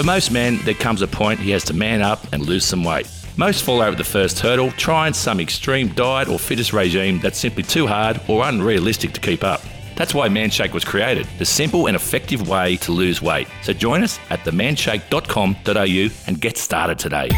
For most men, there comes a point he has to man up and lose some weight. Most fall over the first hurdle, trying some extreme diet or fitness regime that's simply too hard or unrealistic to keep up. That's why Manshake was created, the simple and effective way to lose weight. So join us at themanshake.com.au and get started today.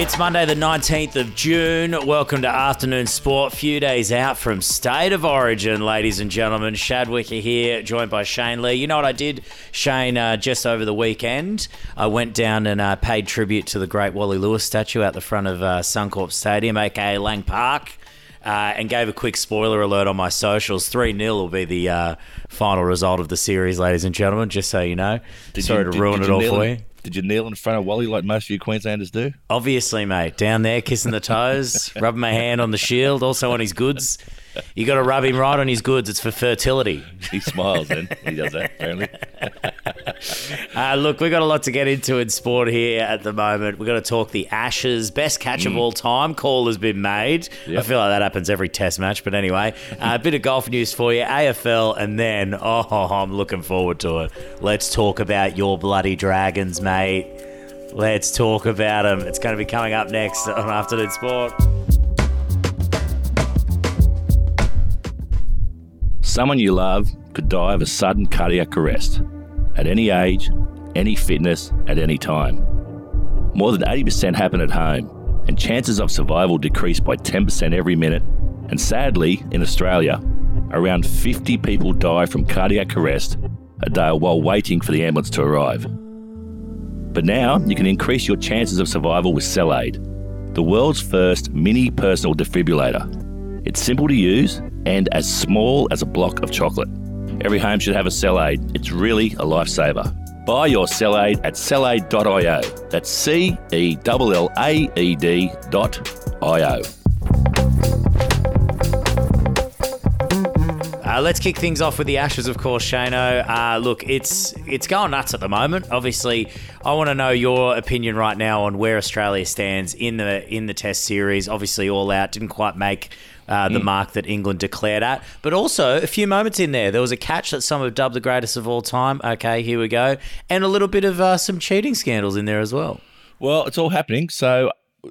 It's Monday, the 19th of June. Welcome to Afternoon Sport. Few days out from State of Origin, ladies and gentlemen. Shad Wicka here, joined by Shane Lee. You know what I did, Shane, uh, just over the weekend? I went down and uh, paid tribute to the great Wally Lewis statue out the front of uh, Suncorp Stadium, aka Lang Park. Uh, and gave a quick spoiler alert on my socials. 3 0 will be the uh, final result of the series, ladies and gentlemen, just so you know. Did Sorry you- to did- ruin did it all for you. Did you kneel in front of Wally like most of you Queenslanders do? Obviously, mate. Down there, kissing the toes, rubbing my hand on the shield, also on his goods. You got to rub him right on his goods. It's for fertility. He smiles then. He does that, apparently. Uh, look, we've got a lot to get into in sport here at the moment. We've got to talk the Ashes. Best catch of all time. Call has been made. I feel like that happens every test match. But anyway, uh, a bit of golf news for you. AFL, and then, oh, I'm looking forward to it. Let's talk about your bloody dragons, mate. Let's talk about them. It's going to be coming up next on Afternoon Sport. Someone you love could die of a sudden cardiac arrest at any age, any fitness, at any time. More than 80% happen at home, and chances of survival decrease by 10% every minute. And sadly, in Australia, around 50 people die from cardiac arrest a day while waiting for the ambulance to arrive. But now you can increase your chances of survival with CellAED, the world's first mini personal defibrillator. It's simple to use and as small as a block of chocolate. Every home should have a CellAED. It's really a lifesaver. Buy your CellAED at cellaed.io. That's C E L L A E D dot I-O. Uh, let's kick things off with the Ashes, of course, Shano. Uh, look, it's it's going nuts at the moment. Obviously, I want to know your opinion right now on where Australia stands in the in the Test series. Obviously, all out didn't quite make uh, the mark that England declared at, but also a few moments in there. There was a catch that some have dubbed the greatest of all time. Okay, here we go, and a little bit of uh, some cheating scandals in there as well. Well, it's all happening. So,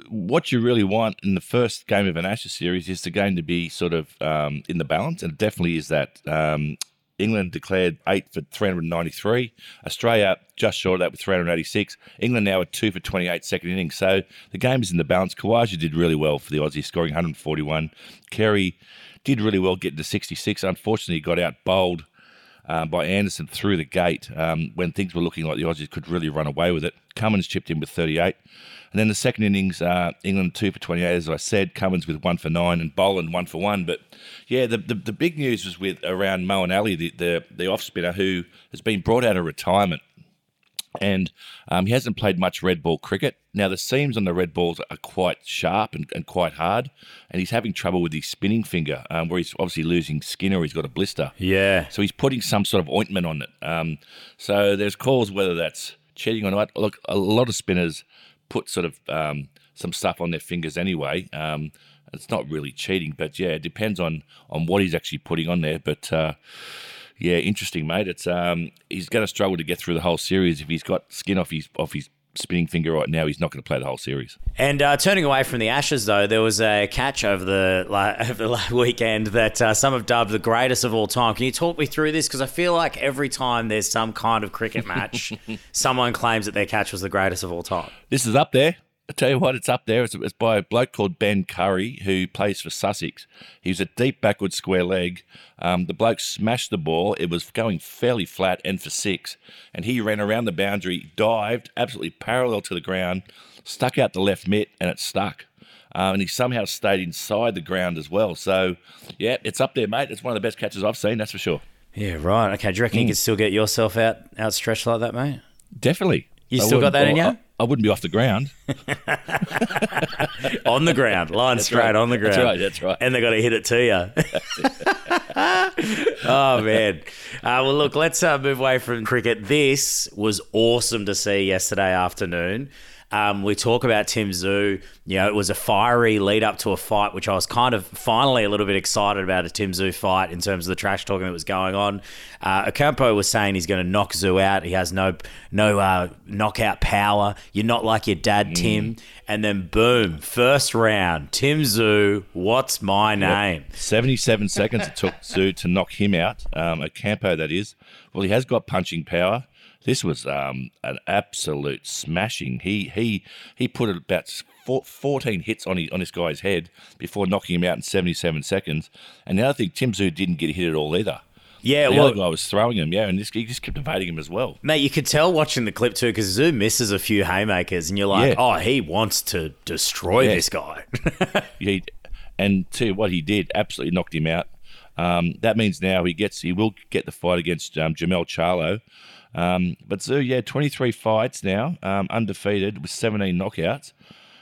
what you really want in the first game of an Ashes series is the game to be sort of um, in the balance, and it definitely is that. Um, England declared eight for 393. Australia just short of that with 386. England now at two for 28 second innings. So the game is in the balance. Khawaja did really well for the Aussies, scoring 141. Carey did really well getting to 66. Unfortunately, he got out bowled um, by Anderson through the gate um, when things were looking like the Aussies could really run away with it. Cummins chipped in with 38. And then the second innings, uh, England two for 28, as I said. Cummins with one for nine and Boland one for one. But yeah, the, the, the big news was with around Moeen Ali, the, the, the off spinner who has been brought out of retirement and um, he hasn't played much red ball cricket. Now, the seams on the red balls are quite sharp and, and quite hard, and he's having trouble with his spinning finger, um, where he's obviously losing skin or he's got a blister. Yeah. So he's putting some sort of ointment on it. Um, so there's calls whether that's cheating or not. Look, a lot of spinners put sort of um, some stuff on their fingers anyway. Um, it's not really cheating, but yeah, it depends on on what he's actually putting on there. But uh, yeah, interesting, mate. It's um, he's going to struggle to get through the whole series if he's got skin off his off his spinning finger right now. He's not going to play the whole series. And uh, turning away from the Ashes, though, there was a catch over the like, over the weekend that uh, some have dubbed the greatest of all time. Can you talk me through this? Because I feel like every time there's some kind of cricket match, someone claims that their catch was the greatest of all time. This is up there. I tell you what, it's up there. It's, it's by a bloke called Ben Currie who plays for Sussex. He was a deep backward square leg. Um, the bloke smashed the ball. It was going fairly flat and for six. And he ran around the boundary, dived absolutely parallel to the ground, stuck out the left mitt, and it stuck. Um, and he somehow stayed inside the ground as well. So, yeah, it's up there, mate. It's one of the best catches I've seen, that's for sure. Yeah, right. Okay, do you reckon you could still get yourself out outstretched like that, mate? Definitely. You I still got that in you? I wouldn't be off the ground. On the ground, line straight right. on the ground. That's right, that's right. And they got to hit it to you. oh man. Uh, well, look, let's uh, move away from cricket. This was awesome to see yesterday afternoon. Um, we talk about Tim Tszyu. You know, it was a fiery lead up to a fight, which I was kind of finally a little bit excited about a Tim Tszyu fight in terms of the trash talking that was going on. Uh, Ocampo was saying he's going to knock Tszyu out. He has no no uh, knockout power. You're not like your dad, Tim. And then boom, first round, Tim Tszyu. What's my name? 77 seconds it took Tszyu to knock him out, um, Ocampo that is. Well, he has got punching power. This was um, an absolute smashing. He he he put about four, 14 hits on his, on this guy's head before knocking him out in 77 seconds. And the other thing, Tim Tszyu didn't get hit at all either. Yeah, The well, other guy was throwing him, yeah, and this, he just kept evading him as well. Mate, you could tell watching the clip too because Tszyu misses a few haymakers, and you're like, Yeah. oh, he wants to destroy Yeah. this guy. He, and you what he did, absolutely knocked him out. Um, that means now he gets he will get the fight against um, Jermell Charlo. Um, but Tszyu, yeah, 23 fights now, um, undefeated with 17 knockouts.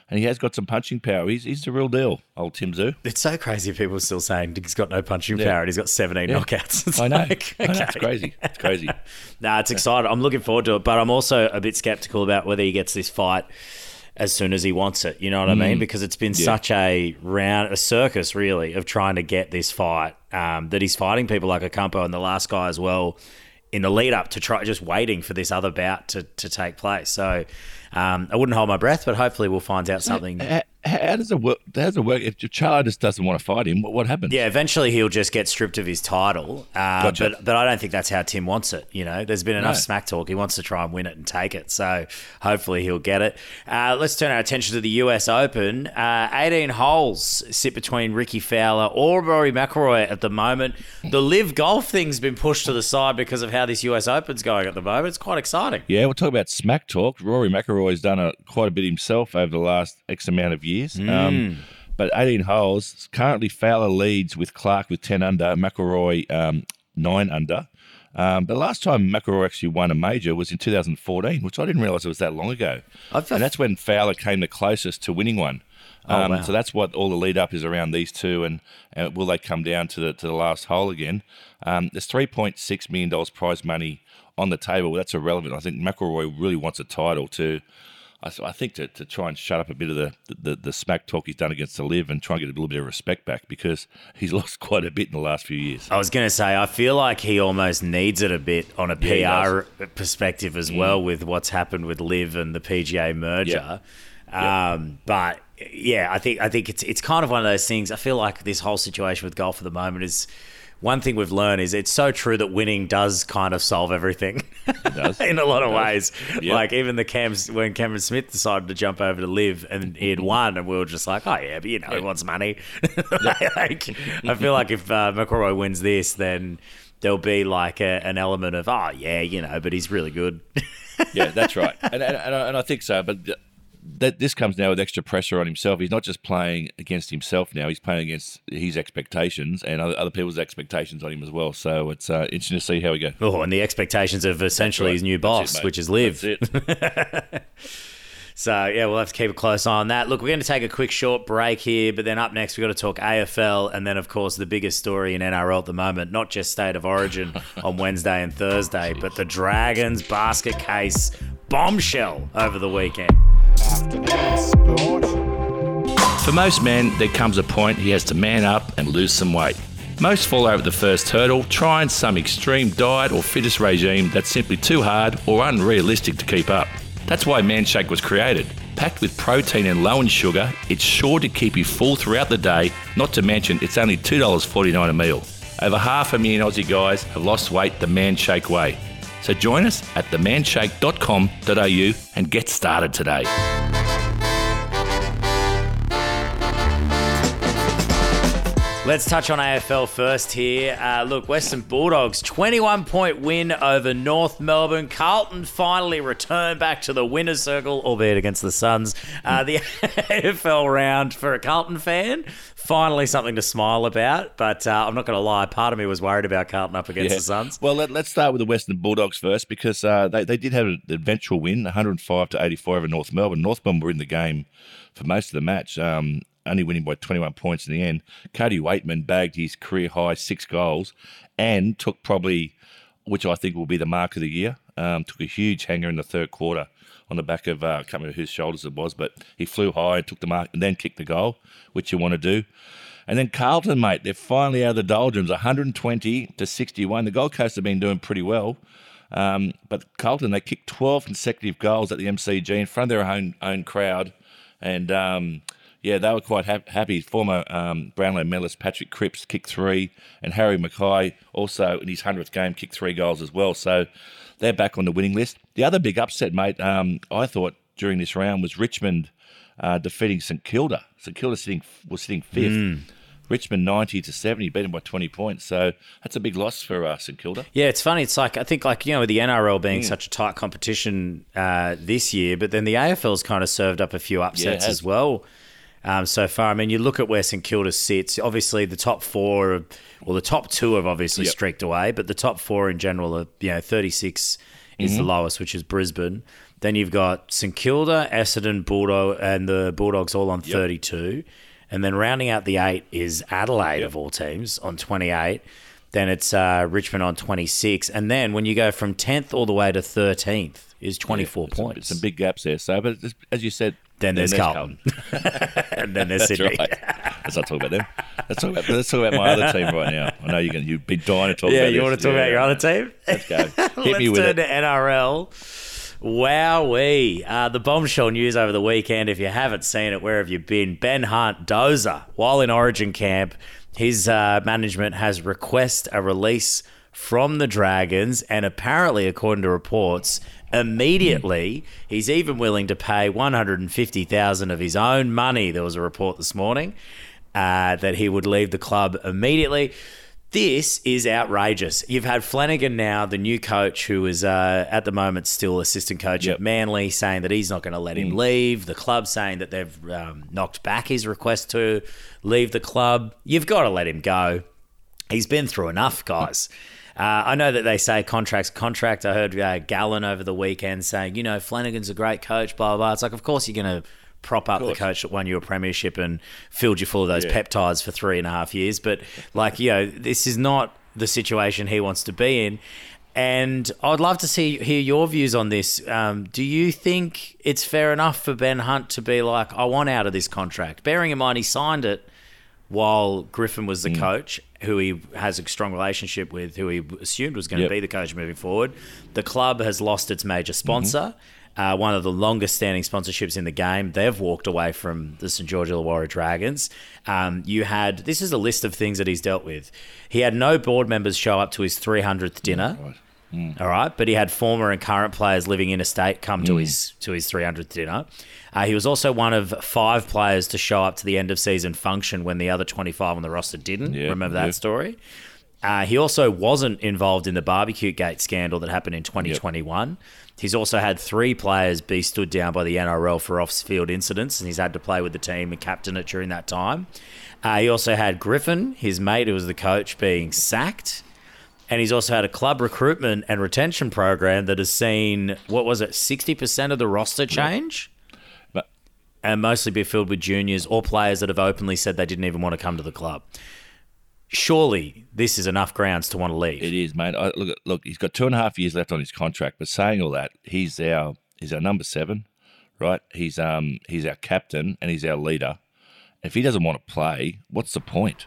And he has got some punching power. He's, he's the real deal, old Tim Tszyu. it's so crazy people are still saying he's got no punching Yeah. power and he's got 17 Yeah. knockouts. It's I know. like, I know, It's crazy. It's crazy. Nah, it's exciting. I'm looking forward to it, but I'm also a bit skeptical about whether he gets this fight as soon as he wants it. You know what I mean? Because it's been Mm. Yeah. such a round, a circus really of trying to get this fight. Um, that he's fighting people like Ocampo and the last guy as well in the lead up to try, just waiting for this other bout to, to take place. So um, I wouldn't hold my breath, but hopefully we'll find out something. How, does it work? How does it work? If Charlo just doesn't want to fight him, what, what happens? Yeah, eventually he'll just get stripped of his title. Uh, Gotcha. But but I don't think that's how Tim wants it. You know, there's been enough No. smack talk. He wants to try and win it and take it. So hopefully he'll get it. Uh, let's turn our attention to the U.S. Open. Uh, 18 holes sit between Rickie Fowler or Rory McIlroy at the moment. The LIV golf thing's been pushed to the side because of how this U.S. Open's going at the moment. It's quite exciting. Yeah, we'll talk about smack talk. Rory McIlroy's done a, quite a bit himself over the last X amount of years. Um, but 18 holes. Currently, Fowler leads with Clark with 10 under, McIlroy um, 9 under. Um, but last time McIlroy actually won a major was in 2014, which I didn't realise it was that long ago. I've- and that's when Fowler came the closest to winning one. Oh, Um, wow. So that's what all the lead up is around these two, and, and will they come down to the to the last hole again? Um, there's 3.6 million dollars prize money on the table. That's irrelevant. I think McIlroy really wants a title to. I, I think to, to try and shut up a bit of the, the, the smack talk he's done against the LIV and try and get a little bit of respect back because he's lost quite a bit in the last few years. I was going to say, I feel like he almost needs it a bit on a Mm. PR perspective as well with what's happened with LIV and the PGA merger. Um, But yeah, I think I think it's it's kind of one of those things. I feel like this whole situation with golf at the moment is one thing we've learned is it's so true that winning does kind of solve everything does. in a lot of ways. Yeah. Like even the Cams when Cameron Smith decided to jump over to LIV and he had won, and we were just like, oh yeah, but you know he wants money. like, I feel like if uh, McIlroy wins this, then there'll be like a, an element of oh yeah, you know, but he's really good. yeah, that's right, and, and, and, I, and I think so. But that this comes now with extra pressure on himself. He's not just playing against himself now; he's playing against his expectations and other, other people's expectations on him as well. So it's uh, interesting to see how we go. oh, and the expectations of essentially right. his new boss, it, which is LIV. So yeah, we'll have to keep a close eye on that. Look, we're going to take a quick short break here, but then up next we've got to talk AFL, and then of course the biggest story in NRL at the moment, not just state of origin on Wednesday and Thursday, but the Dragons basket case bombshell over the weekend. For most men, there comes a point he has to man up and lose some weight. Most fall over the first hurdle, trying some extreme diet or fitness regime that's simply too hard or unrealistic to keep up. That's why Manshake was created. Packed with protein and low in sugar, it's sure to keep you full throughout the day, not to mention it's only $2.49 a meal. Over half a million Aussie guys have lost weight the Manshake way. So join us at themanshake.com.au and get started today. Let's touch on AFL first here. Uh, look, Western Bulldogs 21 point win over North Melbourne. Carlton finally returned back to the winner's circle, albeit against the Suns. Uh, the AFL round for a Carlton fan, finally something to smile about. But uh, I'm not going to lie, part of me was worried about Carlton up against the Suns. Well, let, us start with the Western Bulldogs first because uh, they, they did have an eventual win, 105 to 84 over North Melbourne. North Melbourne were in the game for most of the match, um, only winning by 21 points in the end. Cody Weightman bagged his career high six goals and took probably, which I think will be the mark of the year. Um, took a huge hanger in the third quarter on the back of uh, I can't remember whose shoulders it was, but he flew high, took the mark, and then kicked the goal, which you want to do. And then Carlton, mate, they're finally out of the doldrums, 120 to 61. The Gold Coast have been doing pretty well. Um, but Carlton, they kicked 12 consecutive goals at the MCG in front of their own own crowd. And um, yeah, they were quite ha- happy. Former um, Brownlow medalist Patrick Cripps kicked three, and Harry McKay also in his 100th game kicked three goals as well. So they're back on the winning list. The other big upset, mate, um, I thought during this round was Richmond uh, defeating St Kilda. St Kilda sitting was sitting fifth. Richmond 90 to 70, beaten by 20 points. So that's a big loss for uh, St Kilda. Yeah, it's funny. It's like I think like you know with the NRL Mm. being such a tight competition uh, this year, but then the AFL's kind of served up a few upsets has. as well. Um, so far, I mean, you look at where St Kilda sits. Obviously, the top four, are- well, the top two have obviously Yep. streaked away, but the top four in general are, you know, 36 is Mm-hmm. the lowest, which is Brisbane. Then you've got St Kilda, Essendon, Bulldog, and the Bulldogs all on 32. And then rounding out the eight is Adelaide of all teams on 28. Then it's uh, Richmond on 26. And then when you go from 10th all the way to 13th is 24 It's points. Some big gaps there. So, but as you said, Then there's Carlton. and then there's That's Sydney. right. Let's not talk about them. Let's talk about let's talk about my other team right now. I know you're going. You've been dying to talk about. Yeah, about. you this. want to talk about Yeah. your other team? Let's go. Hit Let's me with turn it. to NRL. Wowee. Uh, the bombshell news over the weekend, if you haven't seen it, where have you been? Ben Hunt, Dozer, while in Origin camp, his uh, management has requested a release from the Dragons, and apparently, according to reports, immediately he's even willing to pay 150000 of his own money. There was a report this morning uh, that he would leave the club immediately. This is outrageous. You've had Flanagan now, the new coach, who is uh, at the moment still assistant coach Yep. at Manly, saying that he's not going to let him leave. The club saying that they've um, knocked back his request to leave the club. You've got to let him go. He's been through enough, guys. Uh, I know that they say contracts contract. I heard uh, Gallen over the weekend saying, you know, Flanagan's a great coach, blah, blah, blah. It's like, of course you're going to prop up the coach that won you a premiership and filled you full of those Yeah. peptides for three and a half years. But, like, you know, this is not the situation he wants to be in. And I'd love to see hear your views on this. Um, do you think it's fair enough for Ben Hunt to be like, I want out of this contract? Bearing in mind he signed it while Griffin was the Mm. coach, who he has a strong relationship with, who he assumed was going Yep. to be the coach moving forward. The club has lost its major Mm-hmm. Uh, one of the longest standing sponsorships in the game. They've walked away from the St George Illawarra Dragons. Um, you had this is a list of things that he's dealt with. He had no board members show up to his 300th dinner. All right, but he had former and current players living interstate come Mm. to his to his 300th dinner. Uh, he was also one of five players to show up to the end of season function when the other 25 on the roster didn't. Yeah, Remember that yeah. story? Uh, he also wasn't involved in the barbecue gate scandal that happened in 2021. He's also had three players be stood down by the NRL for off-field incidents, and he's had to play with the team and captain it during that time. Uh, he also had Griffin, his mate, who was the coach, being sacked. And he's also had a club recruitment and retention program that has seen, what was it, 60% of the roster change? But- And mostly be filled with juniors or players that have openly said they didn't even want to come to the club. Surely this is enough grounds to want to leave. It is, mate. I, look, look, he's got two and a half years left on his contract. But saying all that, he's our he's our number seven, right? He's um he's our captain and he's our leader. If he doesn't want to play, what's the point?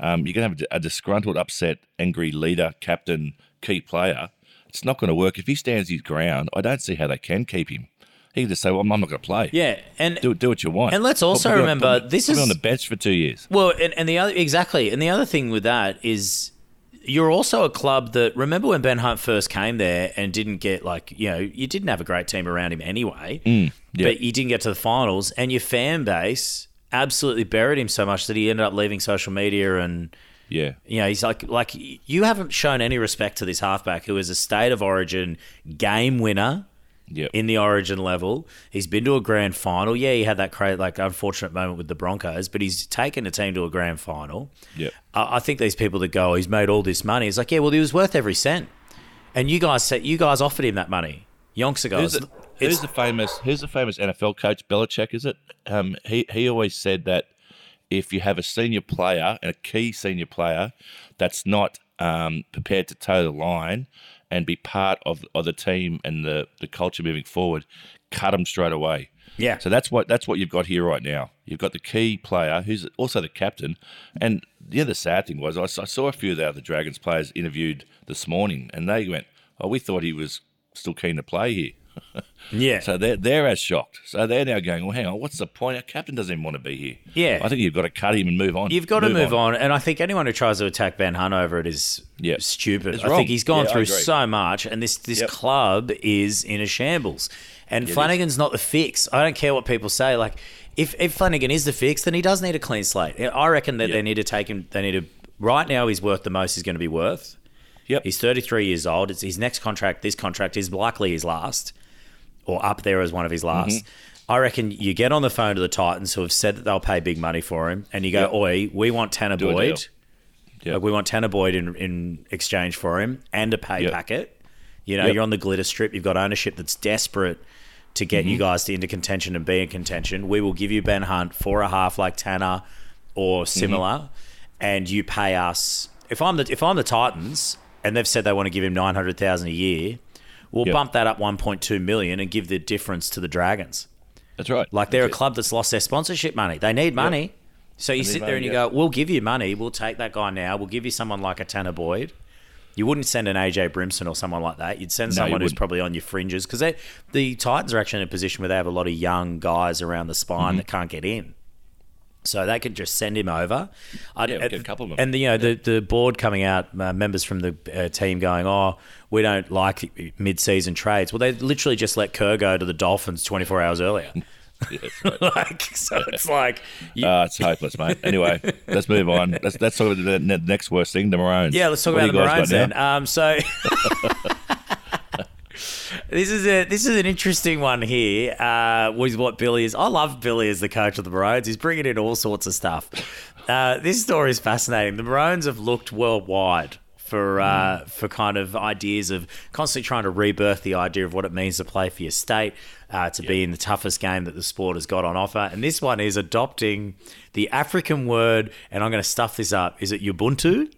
Um, you're gonna have a disgruntled, upset, angry leader, captain, key player. It's not going to work. If he stands his ground, I don't see how they can keep him. He can just say, "Well, I'm not going to play." Yeah, and Do, do what you want. And let's also Put remember, put me- this put is- on the bench for two years. Well, and, and the other exactly, and the other thing with that is you're also a club that remember when Ben Hunt first came there and didn't get like you know you didn't have a great team around him anyway, Mm, yeah. but you didn't get to the finals, and your fan base absolutely buried him so much that he ended up leaving social media and. Yeah, You know, he's like, like you haven't shown any respect to this halfback who is a state of origin game winner yeah. in the Origin level. He's been to a grand final. Yeah, he had that cra like unfortunate moment with the Broncos, but he's taken a team to a grand final. Yep. I, I think these people that go, he's made all this money. It's like, yeah, well, he was worth every cent, and you guys said you guys offered him that money. Yonks ago, Who's the, who's the famous? Who's the famous NFL coach? Belichick, is it? Um, he he always said that if you have a senior player and a key senior player that's not um, prepared to toe the line and be part of, of the team and the, the culture moving forward, cut them straight away. Yeah. So that's what that's what you've got here right now. You've got the key player who's also the captain, and the other sad thing was I saw a few of the other Dragons players interviewed this morning, and they went, "Oh, we thought he was still keen to play here." Yeah. So they're they're as shocked. So they're now going, "Well, hang on, what's the point? Our captain doesn't even want to be here." Yeah. I think you've got to cut him and move on. You've got to move on. and I think anyone who tries to attack Ben Hunt over it is Yeah. stupid. It's I wrong. think he's gone Yeah, through so much, and this this Yep. club is in a shambles. And Flanagan's not the fix. I don't care what people say. Like, if if Flanagan is the fix, then he does need a clean slate. I reckon that Yep. they need to take him. They need to. Right now, he's worth the most he's going to be worth. Yep. He's 33 years old. It's his next contract. This contract is likely his last, or up there as one of his last. Mm-hmm. I reckon you get on the phone to the Titans, who have said that they'll pay big money for him, and you go, Yep. "Oi, we want Tanah Do. Boyd. Yep. Like we want Tanah Boyd in, in exchange for him and a pay Yep. packet. You know, Yep. you're on the glitter strip. You've got ownership that's desperate to get Mm-hmm. you guys to into contention and be in contention. We will give you Ben Hunt for a half like Tanah or similar, Mm-hmm. and you pay us. If I'm the if I'm the Titans and they've said they want to give him nine hundred thousand a year, we'll Yep. bump that up one point two million and give the difference to the Dragons. That's right. Like they're a That's it. club that's lost their sponsorship money. They need money. So you sit there and you yeah. go, "We'll give you money. We'll take that guy now. We'll give you someone like a Tanah Boyd." You wouldn't send an AJ Brimson or someone like that. You'd send No, you someone who's probably on your fringes because the Titans are actually in a position where they have a lot of young guys around the spine Mm-hmm. that can't get in. So they could just send him over. I'd, Yeah, a couple of them. And the, you know the the board coming out, uh, members from the uh, team going, "Oh, we don't like mid-season trades." Well, they literally just let Kerr go to the Dolphins 24 hours earlier. Yeah, right. like, so it's like, you, Uh, it's hopeless, mate. Anyway, let's move on. Let's, let's talk about the next worst thing, the Maroons. yeah, let's talk What about the Maroons then. Um, so this is a this is an interesting one here. Uh, with what Billy is, I love Billy as the coach of the Maroons. He's bringing in all sorts of stuff. Uh, this story is fascinating. The Maroons have looked worldwide. For uh, for kind of ideas of constantly trying to rebirth the idea of what it means to play for your state, uh, to be in the toughest game that the sport has got on offer, and this one is adopting the African word, and I'm going to stuff this up. Is it Ubuntu?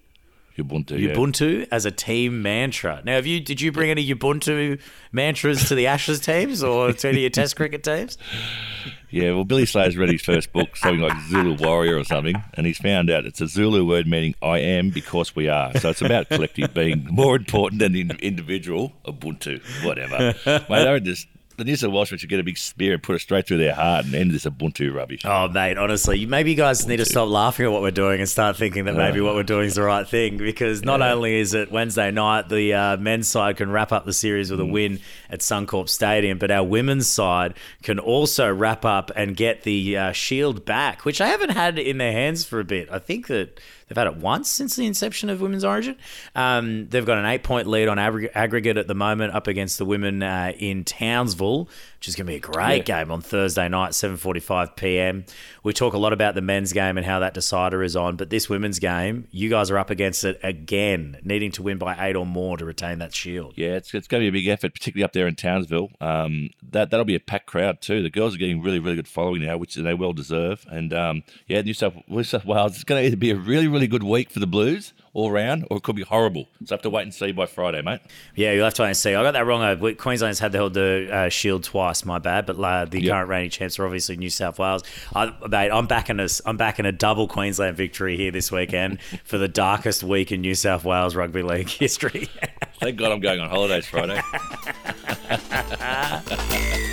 Ubuntu. yeah. As a team mantra. Now, have you did you bring any Ubuntu mantras to the Ashes teams or to any of your Test cricket teams? Yeah, well, Billy Slater's read his first book, something like Zulu Warrior or something, and he's found out it's a Zulu word meaning I am because we are. So it's about collective being more important than the individual. Ubuntu, whatever. Mate, I just the New South Welsh should get a big spear and put it straight through their heart and end this Ubuntu rubbish. Oh, mate, honestly, maybe you guys need to stop laughing at what we're doing and start thinking that maybe what we're doing is the right thing. Because not only is it Wednesday night, the uh, men's side can wrap up the series with a win at Suncorp Stadium, but our women's side can also wrap up and get the uh, shield back, which I haven't had in their hands for a bit. I think that they've had it once since the inception of Women's Origin. Um, they've got an eight-point lead on aggregate, aggregate at the moment, up against the women uh, in Townsville, which is going to be a great Yeah. game on Thursday night, 7:45 p.m. We talk a lot about the men's game and how that decider is on, but this women's game, you guys are up against it again, needing to win by eight or more to retain that shield. Yeah, it's, it's going to be a big effort, particularly up there in Townsville. Um, that that'll be a packed crowd too. The girls are getting really, really good following now, which they well deserve. And um, yeah, New South, New South Wales, it's going to either be a really, really good week for the Blues all round, or it could be horrible. So I have to wait and see by Friday, mate. Yeah, you'll have to wait and see. I got that wrong. Queensland's had the held the uh, shield twice. My bad, but uh, the Yep. current reigning champs are obviously New South Wales. I, mate, I'm backing a, I'm backing a double Queensland victory here this weekend for the darkest week in New South Wales rugby league history. Thank God I'm going on holidays Friday.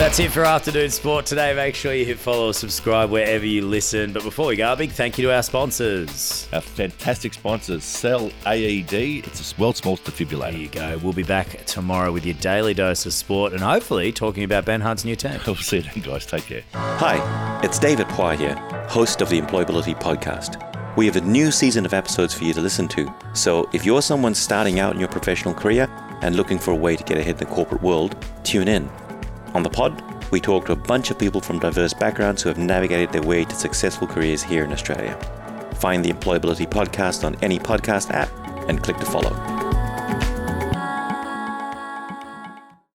That's it for afternoon sport today. Make sure you hit follow or subscribe wherever you listen. But before we go, a big thank you to our sponsors. Our fantastic sponsors, Cell AED. It's a world's smallest defibrillator. There you go. We'll be back tomorrow with your daily dose of sport and hopefully talking about Ben Hunt's new team. We'll see you then, guys. Take care. Hi, it's David Poy here, host of the Employability Podcast. We have a new season of episodes for you to listen to, so if you're someone starting out in your professional career and looking for a way to get ahead in the corporate world, tune in. On the pod, we talk to a bunch of people from diverse backgrounds who have navigated their way to successful careers here in Australia. Find the Employability Podcast on any podcast app and click to follow.